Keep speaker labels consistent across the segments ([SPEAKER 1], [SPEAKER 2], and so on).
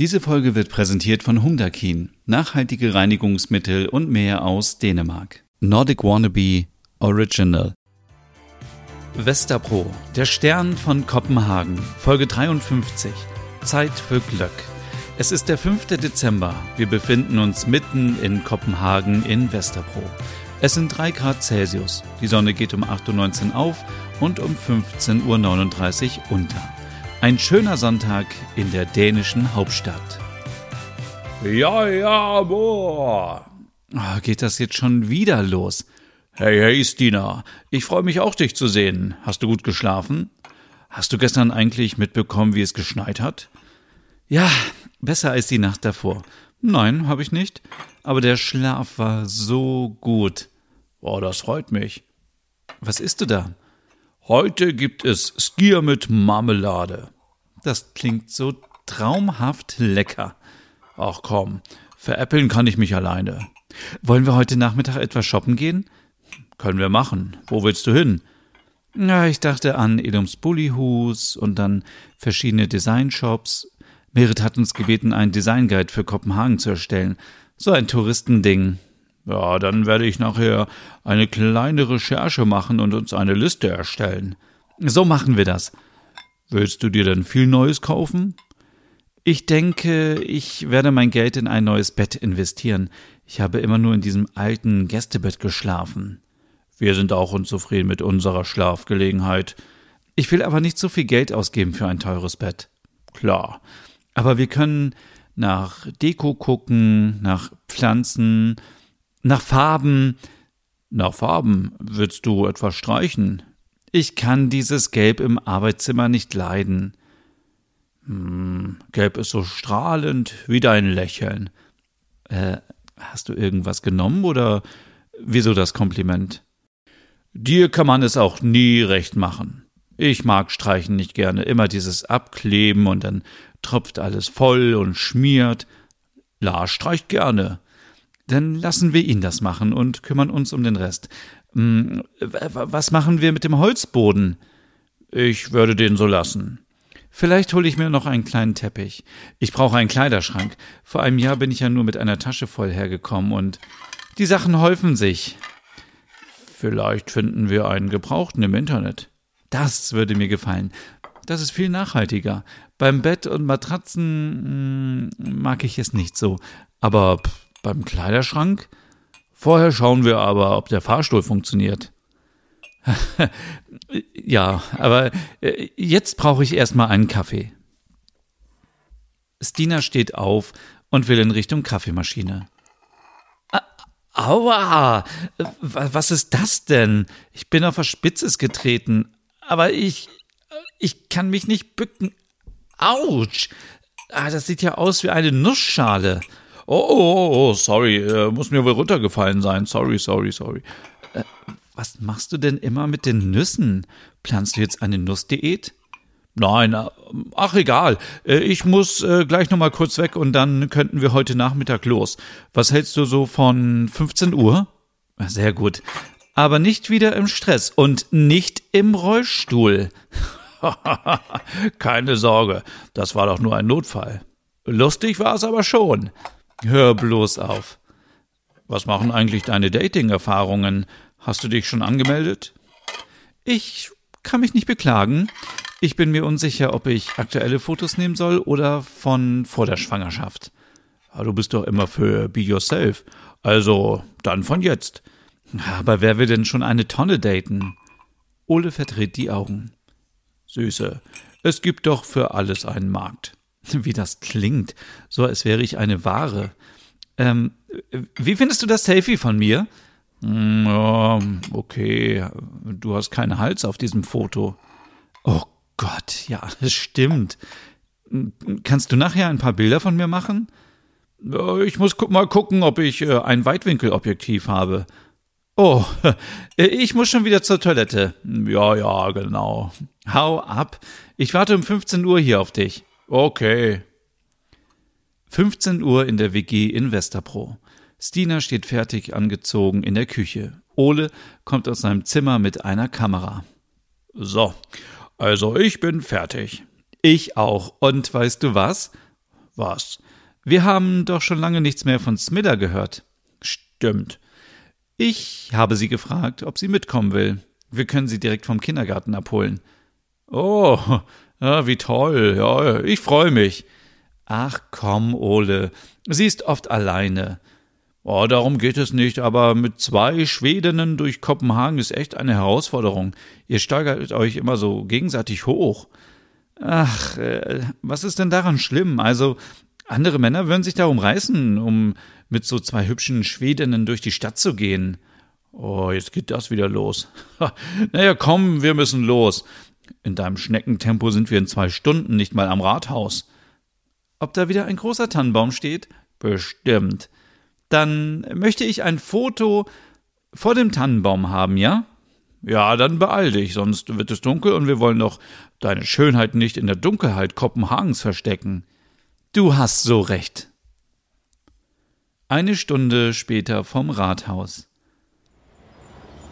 [SPEAKER 1] Diese Folge wird präsentiert von Humdakin, nachhaltige Reinigungsmittel und mehr aus Dänemark. Nordic Wannabe Original. Westerpro, der Stern von Kopenhagen, Folge 53. Zeit für Glück. Es ist der 5. Dezember. Wir befinden uns mitten in Kopenhagen in Westerpro. Es sind 3 Grad Celsius. Die Sonne geht um 8.19 Uhr auf und um 15.39 Uhr unter. Ein schöner Sonntag in der dänischen Hauptstadt. Ja, ja, boah. Oh, geht das jetzt schon wieder los? Hey, hey, Stina. Ich freue mich auch, dich zu sehen. Hast du gut geschlafen? Hast du gestern eigentlich mitbekommen, wie es geschneit hat? Ja, besser als die Nacht davor. Nein, habe ich nicht. Aber der Schlaf war so gut. Oh, das freut mich. Was isst du da? Heute gibt es Skier mit Marmelade. Das klingt so traumhaft lecker. Ach komm, veräppeln kann ich mich alleine. Wollen wir heute Nachmittag etwas shoppen gehen? Können wir machen. Wo willst du hin? Ja, ich dachte an Edums Bullihus und dann verschiedene Designshops. Merit hat uns gebeten, einen Designguide für Kopenhagen zu erstellen. So ein Touristending. Ja, dann werde ich nachher eine kleine Recherche machen und uns eine Liste erstellen. So machen wir das. Willst du dir denn viel Neues kaufen? Ich denke, ich werde mein Geld in ein neues Bett investieren. Ich habe immer nur in diesem alten Gästebett geschlafen. Wir sind auch unzufrieden mit unserer Schlafgelegenheit. Ich will aber nicht so viel Geld ausgeben für ein teures Bett. Klar. Aber wir können nach Deko gucken, nach Pflanzen, nach Farben. Nach Farben willst du etwas streichen? Ich kann dieses Gelb im Arbeitszimmer nicht leiden. Hm, Gelb ist so strahlend wie dein Lächeln. Äh, hast du irgendwas genommen oder wieso das Kompliment? Dir kann man es auch nie recht machen. Ich mag Streichen nicht gerne, immer dieses Abkleben und dann tropft alles voll und schmiert. Lars streicht gerne. Dann lassen wir ihn das machen und kümmern uns um den Rest. Hm, was machen wir mit dem Holzboden? Ich würde den so lassen. Vielleicht hole ich mir noch einen kleinen Teppich. Ich brauche einen Kleiderschrank. Vor einem Jahr bin ich ja nur mit einer Tasche voll hergekommen und die Sachen häufen sich. Vielleicht finden wir einen gebrauchten im Internet. Das würde mir gefallen. Das ist viel nachhaltiger. Beim Bett und Matratzen hm, mag ich es nicht so. Aber pff, beim Kleiderschrank? Vorher schauen wir aber, ob der Fahrstuhl funktioniert. ja, aber äh, jetzt brauche ich erstmal einen Kaffee. Stina steht auf und will in Richtung Kaffeemaschine. Aua! Was ist das denn? Ich bin auf was Spitzes getreten, aber ich. Ich kann mich nicht bücken. Autsch! Ah, das sieht ja aus wie eine Nussschale. Oh, oh, oh, oh, sorry, äh, muss mir wohl runtergefallen sein. Sorry, sorry, sorry. Äh, was machst du denn immer mit den Nüssen? Planst du jetzt eine Nussdiät? Nein, äh, ach egal. Ich muss gleich noch mal kurz weg und dann könnten wir heute Nachmittag los. Was hältst du so von 15 Uhr? Sehr gut. Aber nicht wieder im Stress und nicht im Rollstuhl. Keine Sorge, das war doch nur ein Notfall. Lustig war es aber schon. Hör bloß auf. Was machen eigentlich deine Dating-Erfahrungen? Hast du dich schon angemeldet? Ich kann mich nicht beklagen. Ich bin mir unsicher, ob ich aktuelle Fotos nehmen soll oder von vor der Schwangerschaft. Ja, du bist doch immer für Be Yourself. Also dann von jetzt. Aber wer will denn schon eine Tonne daten? Ole verdreht die Augen. Süße, es gibt doch für alles einen Markt. Wie das klingt, so als wäre ich eine Ware. Ähm, wie findest du das Selfie von mir? Mm, okay, du hast keinen Hals auf diesem Foto. Oh Gott, ja, das stimmt. Kannst du nachher ein paar Bilder von mir machen? Ich muss mal gucken, ob ich äh, ein Weitwinkelobjektiv habe. Oh, ich muss schon wieder zur Toilette. Ja, ja, genau. Hau ab. Ich warte um 15 Uhr hier auf dich. Okay. 15 Uhr in der WG in Westerpro. Stina steht fertig angezogen in der Küche. Ole kommt aus seinem Zimmer mit einer Kamera. So, also ich bin fertig. Ich auch. Und weißt du was? Was? Wir haben doch schon lange nichts mehr von Smiller gehört. Stimmt. Ich habe sie gefragt, ob sie mitkommen will. Wir können sie direkt vom Kindergarten abholen. Oh, ja, wie toll. Ja, ich freue mich. Ach komm, Ole. Sie ist oft alleine. Oh, darum geht es nicht, aber mit zwei Schwedinnen durch Kopenhagen ist echt eine Herausforderung. Ihr steigert euch immer so gegenseitig hoch. Ach, äh, was ist denn daran schlimm? Also, andere Männer würden sich darum reißen, um mit so zwei hübschen Schwedinnen durch die Stadt zu gehen. Oh, jetzt geht das wieder los. naja, komm, wir müssen los. In deinem Schneckentempo sind wir in zwei Stunden nicht mal am Rathaus. Ob da wieder ein großer Tannenbaum steht? Bestimmt. Dann möchte ich ein Foto vor dem Tannenbaum haben, ja? Ja, dann beeil dich, sonst wird es dunkel und wir wollen doch deine Schönheit nicht in der Dunkelheit Kopenhagens verstecken. Du hast so recht. Eine Stunde später vom Rathaus.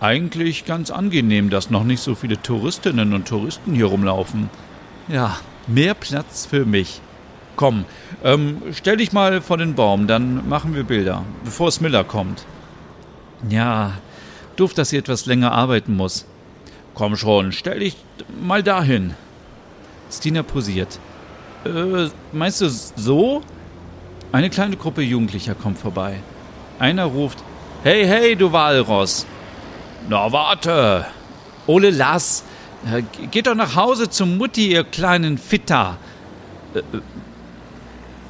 [SPEAKER 1] Eigentlich ganz angenehm, dass noch nicht so viele Touristinnen und Touristen hier rumlaufen. Ja, mehr Platz für mich. Komm, ähm, stell dich mal vor den Baum, dann machen wir Bilder, bevor Smiller kommt. Ja, doof, dass sie etwas länger arbeiten muss. Komm schon, stell dich mal dahin. Stina posiert. Äh, meinst du so? Eine kleine Gruppe Jugendlicher kommt vorbei. Einer ruft: Hey, hey, du Walross! Na, warte! Ole, lass! Äh, geht doch nach Hause zum Mutti, ihr kleinen Fitter! Äh,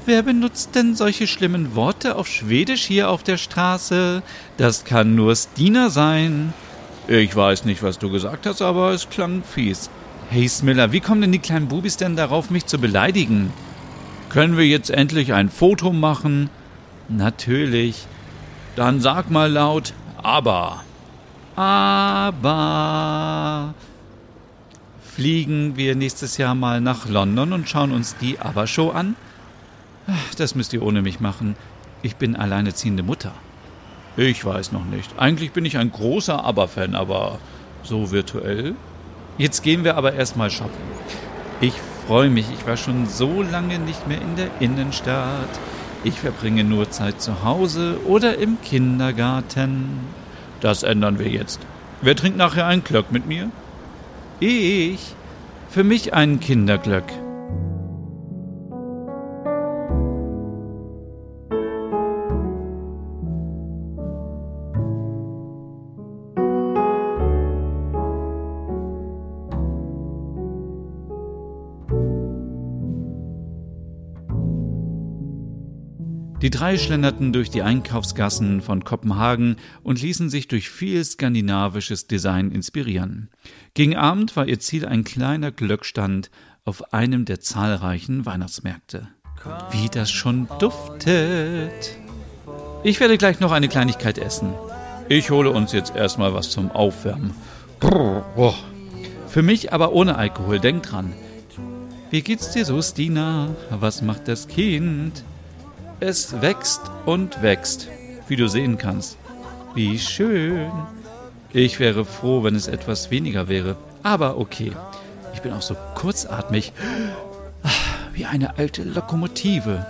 [SPEAKER 1] Wer benutzt denn solche schlimmen Worte auf Schwedisch hier auf der Straße? Das kann nur Stina sein. Ich weiß nicht, was du gesagt hast, aber es klang fies. Hey Smiller, wie kommen denn die kleinen Bubis denn darauf, mich zu beleidigen? Können wir jetzt endlich ein Foto machen? Natürlich. Dann sag mal laut, aber. Aber. Fliegen wir nächstes Jahr mal nach London und schauen uns die Aber-Show an? Das müsst ihr ohne mich machen. Ich bin alleineziehende Mutter. Ich weiß noch nicht. Eigentlich bin ich ein großer ABBA-Fan, aber so virtuell. Jetzt gehen wir aber erstmal shoppen. Ich freue mich. Ich war schon so lange nicht mehr in der Innenstadt. Ich verbringe nur Zeit zu Hause oder im Kindergarten. Das ändern wir jetzt. Wer trinkt nachher einen Glöck mit mir? Ich. Für mich einen Kinderglöck. Die drei schlenderten durch die Einkaufsgassen von Kopenhagen und ließen sich durch viel skandinavisches Design inspirieren. Gegen Abend war ihr Ziel ein kleiner Glöckstand auf einem der zahlreichen Weihnachtsmärkte. Wie das schon duftet! Ich werde gleich noch eine Kleinigkeit essen. Ich hole uns jetzt erstmal was zum Aufwärmen. Für mich aber ohne Alkohol, denk dran. Wie geht's dir so, Stina? Was macht das Kind? Es wächst und wächst, wie du sehen kannst. Wie schön. Ich wäre froh, wenn es etwas weniger wäre. Aber okay. Ich bin auch so kurzatmig. Wie eine alte Lokomotive.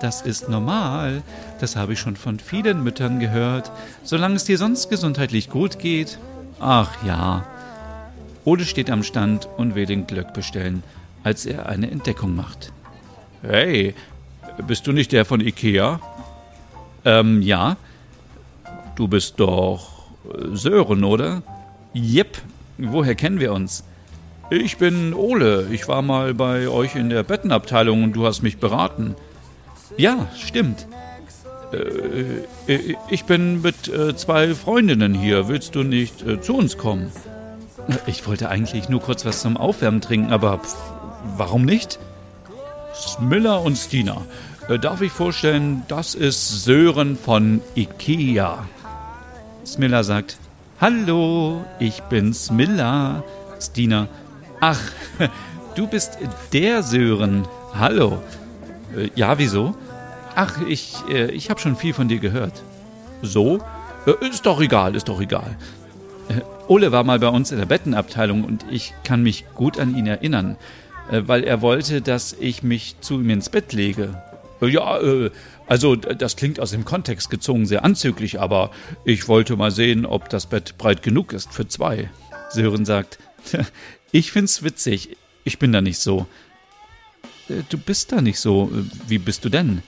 [SPEAKER 1] Das ist normal. Das habe ich schon von vielen Müttern gehört. Solange es dir sonst gesundheitlich gut geht. Ach ja. Ole steht am Stand und will den Glöck bestellen, als er eine Entdeckung macht. Hey, bist du nicht der von Ikea? Ähm, ja. Du bist doch äh, Sören, oder? Jep. Woher kennen wir uns? Ich bin Ole. Ich war mal bei euch in der Bettenabteilung und du hast mich beraten. Ja, stimmt. Äh, äh ich bin mit äh, zwei Freundinnen hier. Willst du nicht zu uns kommen? Ich wollte eigentlich nur kurz was zum Aufwärmen trinken, aber pff, warum nicht? Smiller und Stina. Äh, darf ich vorstellen, das ist Sören von Ikea. Smiller sagt, Hallo, ich bin Smiller. Stina, ach, du bist der Sören. Hallo. Äh, ja, wieso? Ach, ich, äh, ich habe schon viel von dir gehört. So? Ist doch egal, ist doch egal. Ole war mal bei uns in der Bettenabteilung und ich kann mich gut an ihn erinnern. Äh, weil er wollte, dass ich mich zu ihm ins Bett lege. Ja, äh, also das klingt aus dem Kontext gezogen sehr anzüglich, aber ich wollte mal sehen, ob das Bett breit genug ist für zwei. Sören sagt, ich find's witzig, ich bin da nicht so. Äh, du bist da nicht so. Wie bist du denn?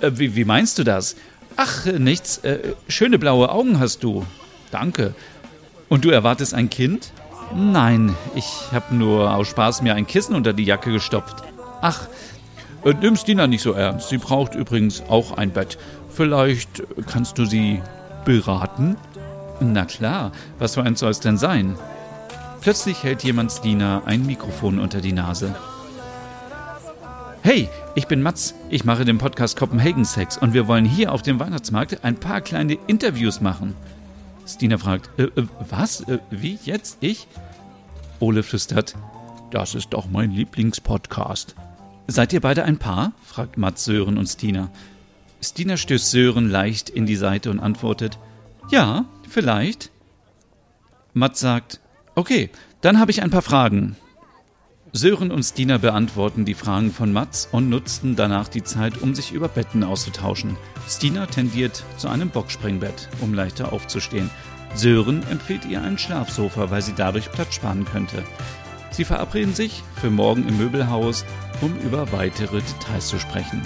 [SPEAKER 1] Wie, wie meinst du das? Ach, nichts. Schöne blaue Augen hast du. Danke. Und du erwartest ein Kind? Nein, ich habe nur aus Spaß mir ein Kissen unter die Jacke gestopft. Ach, äh, nimm Stina nicht so ernst. Sie braucht übrigens auch ein Bett. Vielleicht kannst du sie beraten? Na klar, was für eins soll es denn sein? Plötzlich hält jemand Stina ein Mikrofon unter die Nase. Hey, ich bin Mats. Ich mache den Podcast Copenhagen Sex und wir wollen hier auf dem Weihnachtsmarkt ein paar kleine Interviews machen. Stina fragt, äh, äh, was? Äh, wie jetzt? Ich? Ole flüstert, das ist doch mein Lieblingspodcast. Seid ihr beide ein Paar? fragt Mats Sören und Stina. Stina stößt Sören leicht in die Seite und antwortet, ja, vielleicht. Mats sagt, okay, dann habe ich ein paar Fragen. Sören und Stina beantworten die Fragen von Mats und nutzten danach die Zeit, um sich über Betten auszutauschen. Stina tendiert zu einem Boxspringbett, um leichter aufzustehen. Sören empfiehlt ihr ein Schlafsofa, weil sie dadurch Platz sparen könnte. Sie verabreden sich für morgen im Möbelhaus, um über weitere Details zu sprechen.